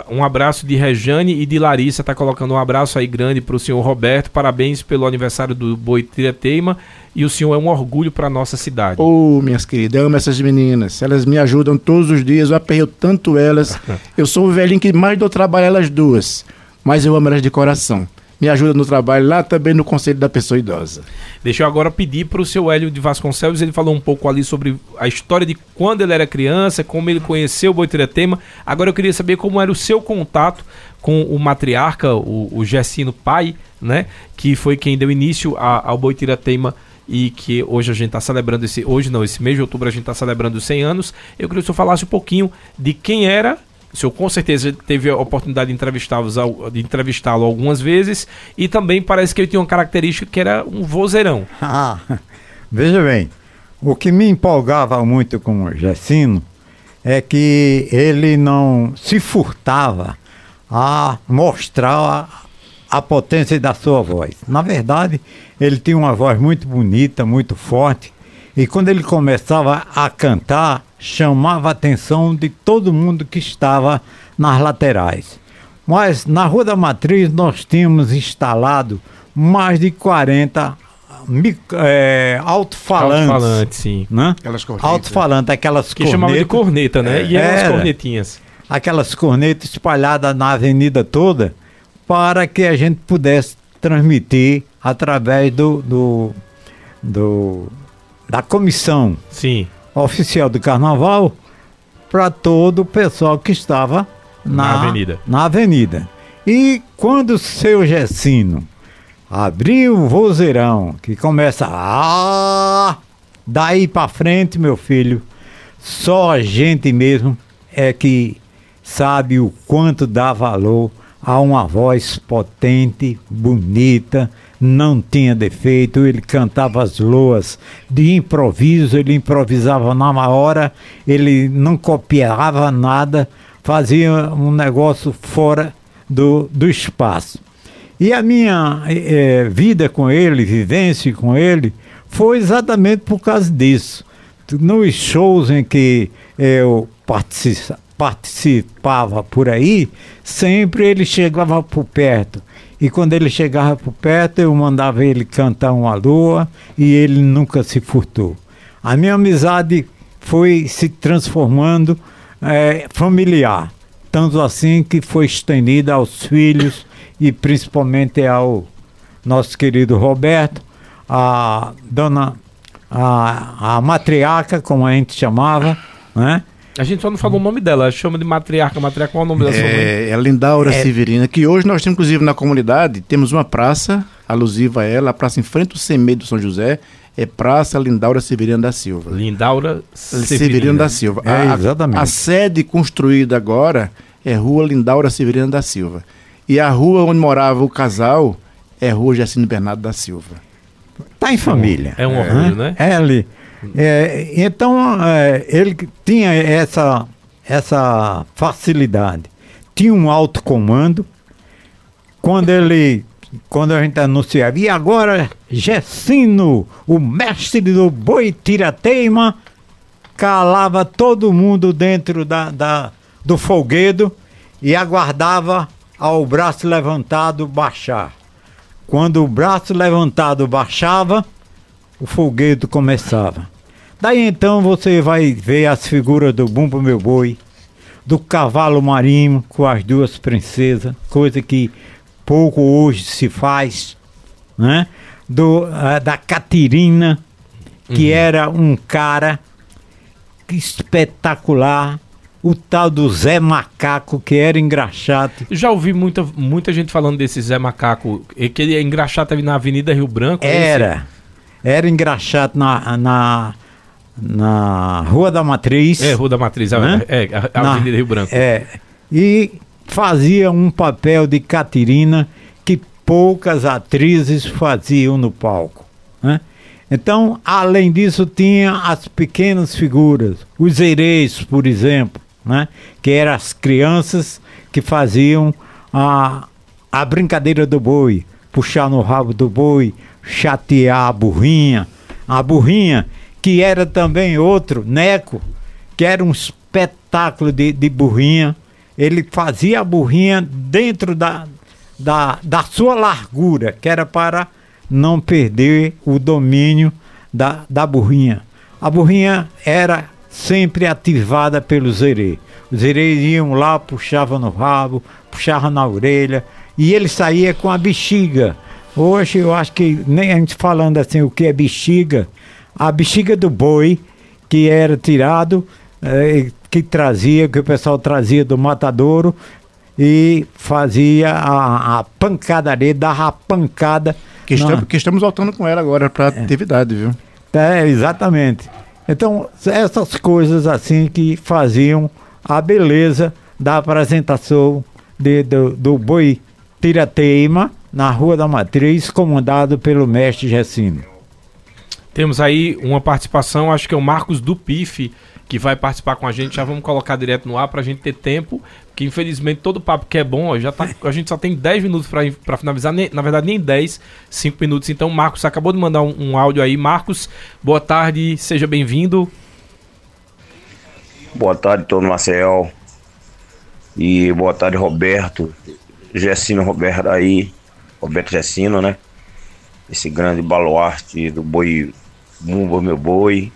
um abraço de Rejane e de Larissa, tá colocando um abraço aí grande pro senhor Roberto. Parabéns pelo aniversário do Boitira Teima. E o senhor é um orgulho pra nossa cidade. Ô, minhas queridas, eu amo essas meninas. Elas me ajudam todos os dias. Eu aperreio tanto elas. *laughs* Eu sou o velhinho que mais dou trabalho a elas duas. Mas eu amo elas de coração. Me ajuda no trabalho lá também no Conselho da Pessoa Idosa. Deixa eu agora pedir pro seu Hélio de Vasconcelos. Ele falou um pouco ali sobre a história de quando ele era criança, como ele conheceu o Boitira Teima. Agora eu queria saber como era o seu contato com o matriarca, o, o Gessino pai, né? Que foi quem deu início a- ao Boitira Teima e que hoje a gente está celebrando esse. Hoje não, esse mês de outubro a gente está celebrando os 100 anos. Eu queria que o senhor falasse um pouquinho de quem era. O senhor com certeza teve a oportunidade de entrevistá-lo algumas vezes. E também parece que ele tinha uma característica que era um vozeirão. *laughs* Ah, veja bem, o que me empolgava muito com o Gessino é que ele não se furtava a mostrar a, a potência da sua voz. Na verdade, ele tinha uma voz muito bonita, muito forte, e quando ele começava a cantar, chamava a atenção de todo mundo que estava nas laterais. Mas na Rua da Matriz nós tínhamos instalado mais de 40 mic- é, alto-falantes. Alto-falante, sim. Né? Aquelas cornetas. Alto-falante, aquelas Que chamava de corneta, né? E eram as cornetinhas. aquelas cornetas espalhadas na avenida toda para que a gente pudesse transmitir através do, do, do- da comissão Sim. oficial do carnaval para todo o pessoal que estava na, Na avenida. na avenida. E quando o seu Gessino abriu o vozeirão, que começa a daí para frente, meu filho, só a gente mesmo é que sabe o quanto dá valor a uma voz potente, bonita, não tinha defeito, ele cantava as loas de improviso, ele improvisava na hora, ele não copiava nada, fazia um negócio fora do, do espaço. E a minha eh, vida com ele, vivência com ele, foi exatamente por causa disso. Nos shows em que eu partici- participava por aí, sempre ele chegava por perto. E quando ele chegava por perto, eu mandava ele cantar uma lua e ele nunca se furtou. A minha amizade foi se transformando eh, familiar, tanto assim que foi estendida aos filhos e principalmente ao nosso querido Roberto, a dona, a, a matriarca, como a gente chamava, né? A gente só não falou o nome dela, ela chama de matriarca. Matriarca, qual é o nome da sua mãe? É, é a Lindaura Severina, que hoje nós temos, inclusive, na comunidade, temos uma praça alusiva a ela, a praça em frente ao Semedo do São José, é Praça Lindaura Severina da Silva. Lindaura Severina da Silva. É, A- a- exatamente. A, sede construída agora é Rua Lindaura Severina da Silva. E a rua onde morava o casal é Rua Jacino Bernardo da Silva. Tá em família. É um orgulho, né? É ali. É, então, é, ele tinha essa, essa facilidade. Tinha um alto comando. Quando ele. Quando a gente anunciava, e agora Gessino, o mestre do boi tirateima, calava todo mundo dentro da, da- do folguedo e aguardava ao braço levantado baixar. Quando o braço levantado baixava, o folguedo começava. Daí então você vai ver as figuras do Bumbo Meu Boi, do cavalo marinho com as duas princesas, coisa que pouco hoje se faz, né? Do, ah, da Catirina, que era um cara espetacular, o tal do Zé Macaco, que era engraxate. Já ouvi muita, muita gente falando desse Zé Macaco, que ele é engraxate ali na Avenida Rio Branco. é Era. Era engraxate na, na, na Rua da Matriz. É, Rua da Matriz, Hã? é, é, a Na- Avenida Rio Branco. É. E fazia um papel de Catirina que poucas atrizes faziam no palco. né? Então, além disso, tinha as pequenas figuras, os hereis, por exemplo, né? que eram as crianças que faziam a, a brincadeira do boi, puxar no rabo do boi, chatear a burrinha. A burrinha, que era também outro, Neco, que era um espetáculo de, de burrinha. Ele fazia a burrinha dentro da, da, da sua largura, que era para não perder o domínio da, da burrinha. A burrinha era sempre ativada pelos herês. Os herês iam lá, puxavam no rabo, puxavam na orelha, e ele saía com a bexiga. Hoje eu acho que nem a gente falando assim o que é bexiga, a bexiga do boi que era tirado, eh, que trazia, que o pessoal trazia do matadouro e fazia a, a pancadaria, dava a pancada. Que, na- estamos, que estamos voltando com ela agora para atividade, viu? é, exatamente. Então, essas coisas assim que faziam a beleza da apresentação de- do, do boi tirateima na Rua da Matriz, comandado pelo mestre Gessino. Temos aí uma participação, acho que é o Marcos do PIF, que vai participar com a gente. Já vamos colocar direto no ar pra gente ter tempo, que infelizmente todo papo que é bom, ó, já tá, a gente só tem 10 minutos pra finalizar, nem- na verdade nem 10, 5 minutos. Então, Marcos acabou de mandar um, um áudio aí. Marcos, boa tarde, seja bem-vindo. Boa tarde, Tony Marcel. E boa tarde, Roberto. Gessino Roberto aí. Roberto Gessino, né? Esse grande baluarte do boi Bumba Meu Boi.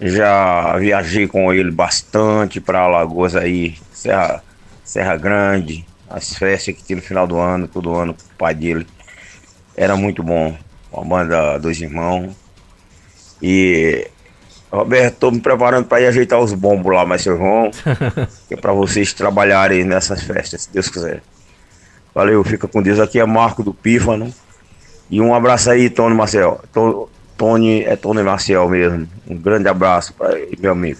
Já viajei com ele bastante para Alagoas aí, Serra, Serra Grande, as festas que tinha no final do ano, todo ano com o pai dele. Era muito bom. Uma banda Dois Irmãos. E Roberto, tô me preparando para ir ajeitar os bombos lá, mas seu João, *laughs* que é para vocês trabalharem nessas festas, se Deus quiser. Valeu, fica com Deus. Aqui é Marco do Pífano. E um abraço aí, Tony Marcel. To- Tony é Tony Marcel mesmo. Um grande abraço para meu amigo.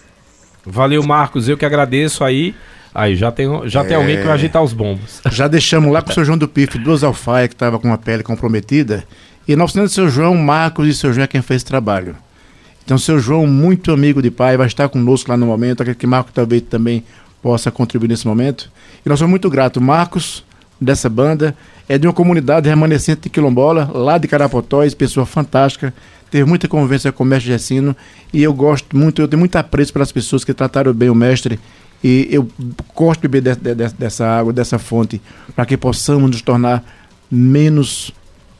Valeu, Marcos, eu que agradeço aí. Aí já tem, já tem alguém que vai agitar os bombos. *laughs* Já deixamos lá com o seu João do Pif duas alfaias que estava com a pele comprometida. E na oficina do seu João, Marcos e seu João é quem fez esse trabalho. Então, seu João, muito amigo de pai, vai estar conosco lá no momento. Acredito que Marcos talvez também possa contribuir nesse momento. E nós somos muito gratos. Marcos, dessa banda, é de uma comunidade remanescente de Quilombola, lá de Carapotóis, pessoa fantástica. Teve muita convivência com o mestre Gessino. E eu gosto muito, eu tenho muito apreço pelas pessoas que trataram bem o mestre. E eu gosto de beber de- de- dessa água, dessa fonte, para que possamos nos tornar menos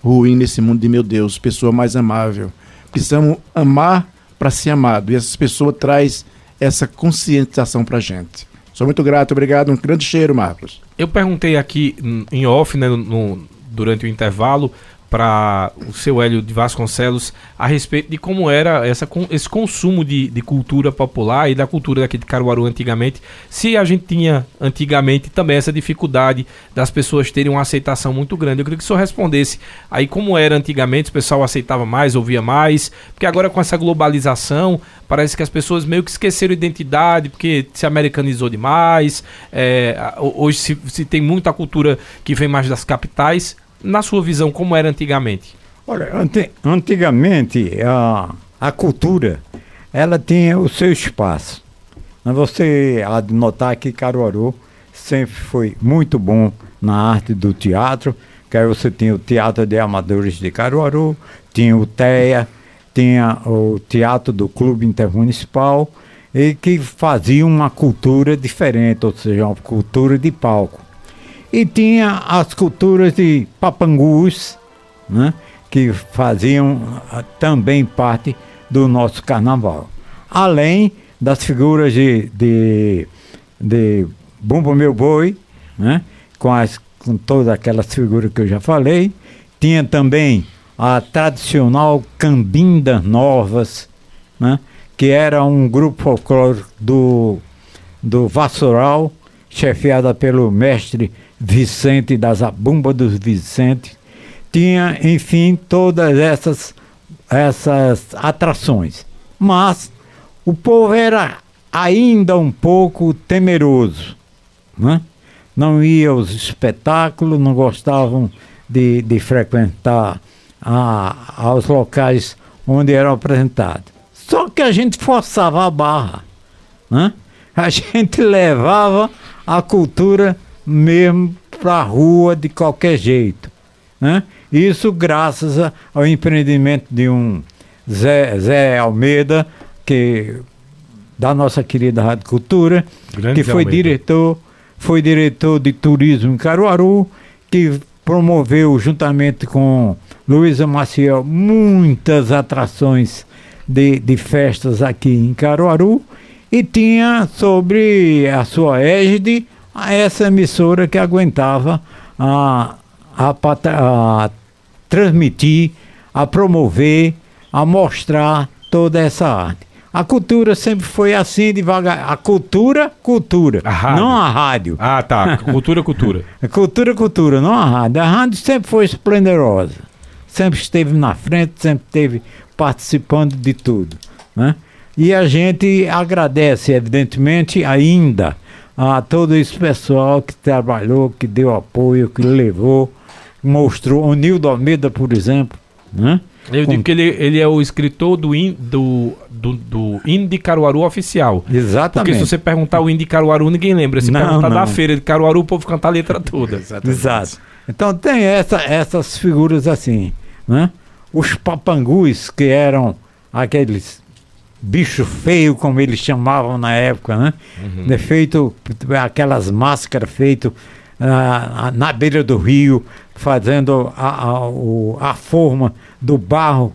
ruim nesse mundo de meu Deus, pessoa mais amável. Precisamos amar para ser amado. E essas pessoas traz essa conscientização para gente. Sou muito grato, obrigado. Um grande cheiro, Marcos. Eu perguntei aqui em off, né, no- durante o intervalo, para o seu Hélio de Vasconcelos a respeito de como era essa, esse consumo de, de cultura popular e da cultura daqui de Caruaru antigamente. Se a gente tinha antigamente também essa dificuldade das pessoas terem uma aceitação muito grande. Eu queria que o senhor respondesse aí como era antigamente, o pessoal aceitava mais, ouvia mais, porque agora com essa globalização parece que as pessoas meio que esqueceram identidade, porque se americanizou demais. é, hoje se, se tem muita cultura que vem mais das capitais. Na sua visão, como era antigamente? Olha, antigamente a, a cultura ela tinha o seu espaço. Você há de notar que Caruaru sempre foi muito bom na arte do teatro, que aí você tinha o Teatro de Amadores de Caruaru, tinha o TEA, tinha o Teatro do Clube Intermunicipal, e que fazia uma cultura diferente, ou seja, uma cultura de palco. E tinha as culturas de papangus, né, que faziam ah, também parte do nosso carnaval. Além das figuras de, de, de Bumba Meu Boi, né, com, as, com todas aquelas figuras que eu já falei. Tinha também a tradicional Cambindas Novas, né, que era um grupo folclórico do, do Vassoural, chefiada pelo mestre Vicente da Zabumba dos Vicente. Tinha, enfim, todas essas, essas atrações. Mas o povo era ainda um pouco temeroso. Né? Não ia aos espetáculos, não gostavam de, de frequentar a, aos locais onde eram apresentados. Só que a gente forçava a barra. Né? A *laughs* gente levava a cultura mesmo para a rua de qualquer jeito. Né? Isso graças a, ao empreendimento de um Zé, Zé Almeida, que da nossa querida Rádio Cultura, Grande que foi Almeida. diretor, foi diretor de turismo em Caruaru, que promoveu juntamente com Luísa Maciel muitas atrações de, de festas aqui em Caruaru e tinha sobre a sua égide essa emissora que aguentava a, a, a transmitir, a promover, a mostrar toda essa arte. A cultura sempre foi assim, devagar. A cultura, cultura. A rádio. não a rádio. Ah, tá. Cultura, cultura. A *laughs* cultura, cultura, não a rádio. A rádio sempre foi esplendorosa. Sempre esteve na frente, sempre esteve participando de tudo. Né? E a gente agradece, evidentemente, ainda a todo esse pessoal que trabalhou, que deu apoio, que levou, mostrou. O Nildo Almeida, por exemplo. Né? Eu Com- digo que ele, ele é o escritor do, in, do, do, do hino de Caruaru oficial. Porque Exatamente. se você perguntar o hino de Caruaru, ninguém lembra. Se Não, perguntar da não. feira de Caruaru, o povo canta a letra toda. Exato. Então tem essa, essas figuras assim, né? Os papangus, que eram aqueles bicho feio, como eles chamavam na época, né? De feito, aquelas máscaras feitas ah, na beira do rio, fazendo a, a, o- a forma do barro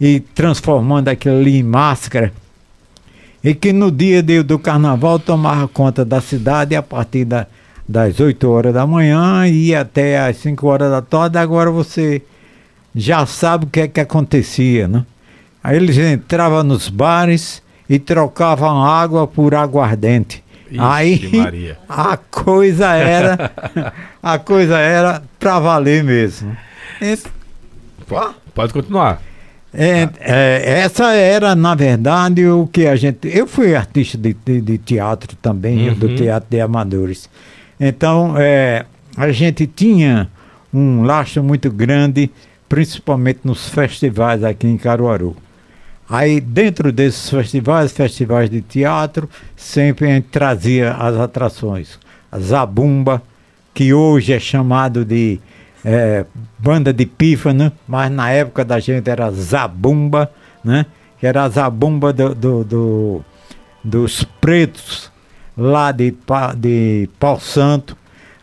e transformando aquilo ali em máscara e que no dia de- do carnaval tomava conta da cidade a partir da- das 8 horas da manhã e até as 5 horas da tarde. Agora você já sabe o que é que acontecia, né? Aí eles entravam nos bares e trocavam água por aguardente. Ixi, Aí Maria. *laughs* a coisa era a coisa era para valer mesmo. Esse- Pode continuar. é, é, essa era, na verdade, o que a gente. Eu fui artista de, de, de teatro também, Uhum. do Teatro de Amadores. Então, é, a gente tinha um laço muito grande, principalmente nos festivais aqui em Caruaru. Aí, dentro desses festivais, festivais de teatro, sempre a gente trazia as atrações. A Zabumba, que hoje é chamado de é, banda de pífano, mas na época da gente era Zabumba, né? Que era a Zabumba do, do- do- dos pretos lá de, de Pau Santo,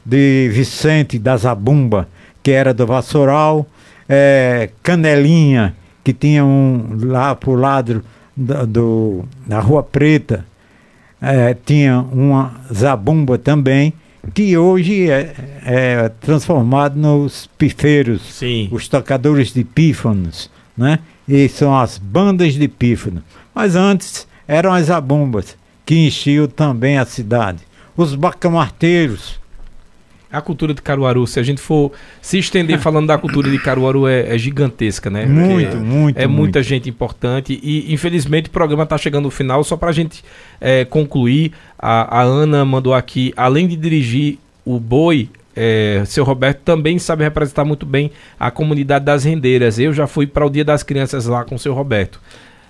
de Vicente da Zabumba, que era do Vassoural, é, Canelinha, que tinha um lá pro lado da, do, da Rua Preta, é, tinha uma zabumba também, que hoje é, é transformado nos pifeiros, Sim. os tocadores de pífanos, né? E são as bandas de pífano. Mas antes eram as zabumbas, que enchiam também a cidade. Os bacamarteiros, A cultura de Caruaru, se a gente for se estender *laughs* falando da cultura de Caruaru, é, é gigantesca, né? muito, Porque muito, É muito. muita gente importante e infelizmente o programa está chegando ao final. Só para a gente é, concluir, a, a Ana mandou aqui, além de dirigir o Boi, é, seu Roberto também sabe representar muito bem a comunidade das rendeiras. Eu já fui para o Dia das Crianças lá com o seu Roberto.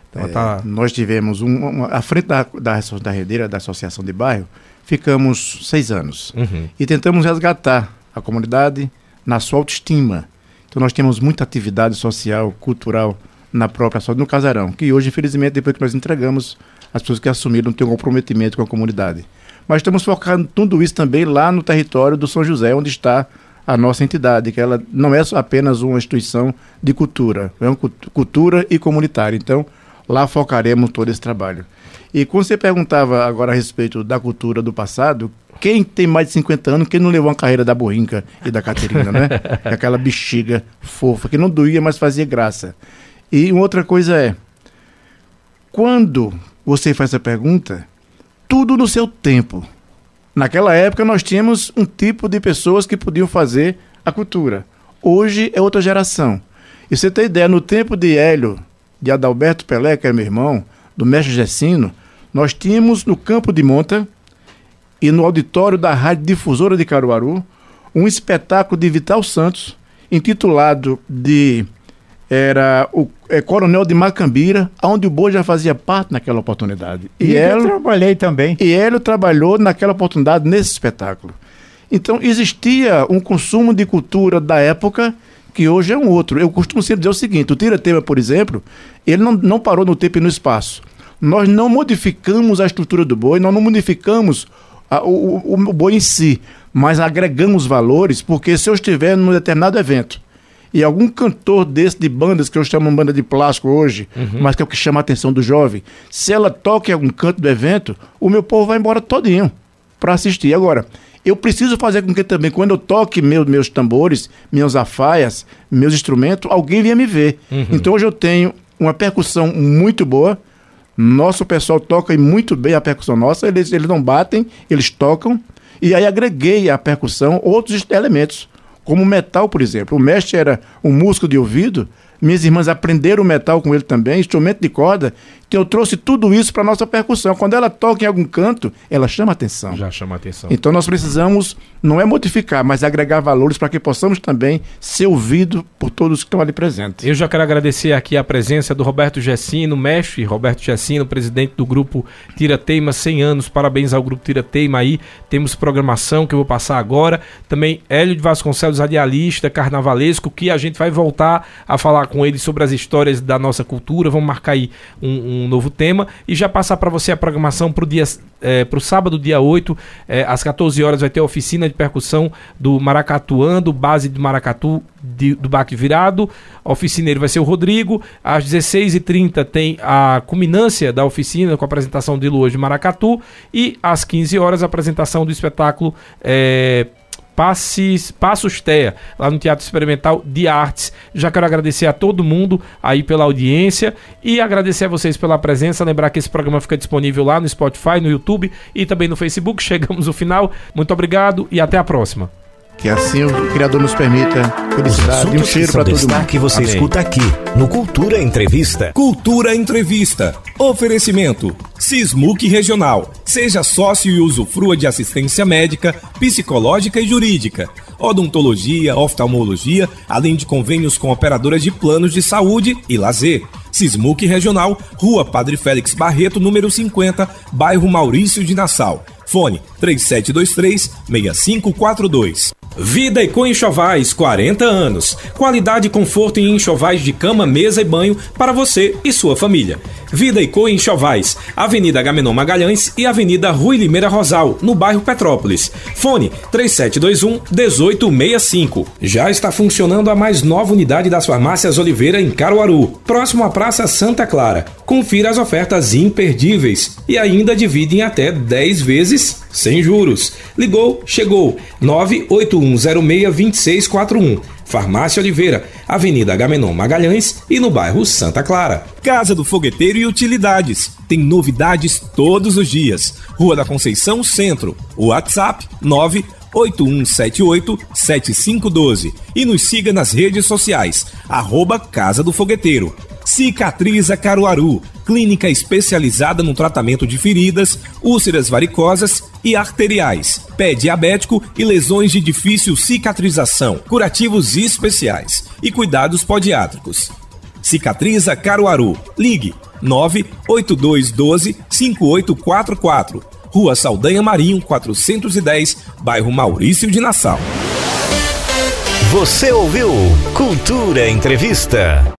Então, É, tá... Nós tivemos, um, uma- à frente da, da, da Redeira, da Associação de Bairro, ficamos seis anos. Uhum. E tentamos resgatar a comunidade na sua autoestima. Então nós temos muita atividade social, cultural na própria só no casarão, que hoje, infelizmente, depois que nós entregamos, as pessoas que assumiram têm um comprometimento com a comunidade. Mas estamos focando tudo isso também lá no território do São José, onde está a nossa entidade, que ela não é só apenas uma instituição de cultura, é uma cultu- cultura e comunitária. Então, lá focaremos todo esse trabalho. E quando você perguntava agora a respeito da cultura do passado, quem tem mais de 50 anos, quem não levou uma carreira da Borrinca e da Caterina, né? *laughs* Aquela bexiga fofa, que não doía, mas fazia graça. E uma outra coisa é, quando você faz essa pergunta, tudo no seu tempo. Naquela época nós tínhamos um tipo de pessoas que podiam fazer a cultura. Hoje é outra geração. E você tem ideia, no tempo de Hélio, de Adalberto Pelé, que era meu irmão, do mestre Gessino, nós tínhamos no Campo de Monta e no auditório da Rádio Difusora de Caruaru um espetáculo de Vital Santos intitulado de era o é, Coronel de Macambira, onde o Boi já fazia parte naquela oportunidade. E, e eu trabalhei também. E ele trabalhou naquela oportunidade nesse espetáculo. Então existia um consumo de cultura da época que hoje é um outro. Eu costumo sempre dizer o seguinte: o Tira-Tema, por exemplo, ele não, não parou no tempo e no espaço. Nós não modificamos a estrutura do boi, nós não modificamos a, o, o, o boi em si, mas agregamos valores, porque se eu estiver num determinado evento e algum cantor desse de bandas que eu chamo de banda de plástico hoje, uhum. mas que é o que chama a atenção do jovem, se ela toca em algum canto do evento, o meu povo vai embora todinho para assistir. Agora, eu preciso fazer com que também, quando eu toque meu, meus tambores, minhas afaias, meus instrumentos, alguém venha me ver. Uhum. Então hoje eu tenho uma percussão muito boa. Nosso pessoal toca muito bem a percussão nossa, eles, eles não batem, eles tocam. E aí agreguei à percussão outros elementos, como metal, por exemplo. O mestre era um músico de ouvido, minhas irmãs aprenderam metal com ele também, instrumento de corda, que eu trouxe tudo isso para nossa percussão. Quando ela toca em algum canto, ela chama atenção. Já chama atenção. Então nós precisamos não é modificar, mas agregar valores para que possamos também ser ouvidos por todos que estão ali presentes. Eu já quero agradecer aqui a presença do Roberto Gessino, mestre Roberto Gessino, presidente do grupo Tira Teima 100 anos. Parabéns ao grupo Tira Teima aí. Temos programação que eu vou passar agora. Também Hélio de Vasconcelos, radialista, carnavalesco, que a gente vai voltar a falar com ele sobre as histórias da nossa cultura. Vamos marcar aí um, um novo tema e já passar para você a programação para o dia é, para o sábado, dia 8, é, às 14 horas, vai ter a oficina de percussão do Maracatuando, base de Maracatu de, do Baque Virado. A oficineiro vai ser o Rodrigo. Às 16h30 tem a culminância da oficina com a apresentação de Lua de Maracatu. E às 15 horas a apresentação do espetáculo. É, Passes, Passos Teia, lá no Teatro Experimental de Artes. Já quero agradecer a todo mundo aí pela audiência e agradecer a vocês pela presença. Lembrar que esse programa fica disponível lá no Spotify, no YouTube e também no Facebook. *laughs* Chegamos ao final. Muito obrigado e até a próxima. Que assim o Criador nos permita felicidade e um cheiro para todo mundo. que você Amém. escuta aqui no Cultura Entrevista. Cultura Entrevista. Oferecimento. Sismuc Regional. Seja sócio e usufrua de assistência médica, psicológica e jurídica. Odontologia, oftalmologia, além de convênios com operadoras de planos de saúde e lazer. Sismuc Regional, Rua Padre Félix Barreto, número 50, bairro Maurício de Nassau. Fone 3723 6542. Vida Eco Enxovais, 40 anos. Qualidade e conforto em enxovais de cama, mesa e banho para você e sua família. Vida Eco Enxovais, Avenida Gamenon Magalhães e Avenida Rui Limeira Rosal, no bairro Petrópolis. Fone 3721 1865. Já está funcionando a mais nova unidade das farmácias Oliveira em Caruaru, próximo à Praça Santa Clara. Confira as ofertas imperdíveis e ainda divide em até 10 vezes sem juros. Ligou, chegou. 981062641. Farmácia Oliveira, Avenida Gamenon Magalhães e no bairro Santa Clara. Casa do Fogueteiro e Utilidades. Tem novidades todos os dias. Rua da Conceição Centro. WhatsApp 9 8178-7512 e nos siga nas redes sociais, arroba Casa do Fogueteiro. Cicatriza Caruaru, clínica especializada no tratamento de feridas, úlceras varicosas e arteriais, pé diabético e lesões de difícil cicatrização, curativos especiais e cuidados podiátricos. Cicatriza Caruaru, ligue 98212 5844 Rua Saldanha Marinho, 410, bairro Maurício de Nassau. Você ouviu Cultura Entrevista.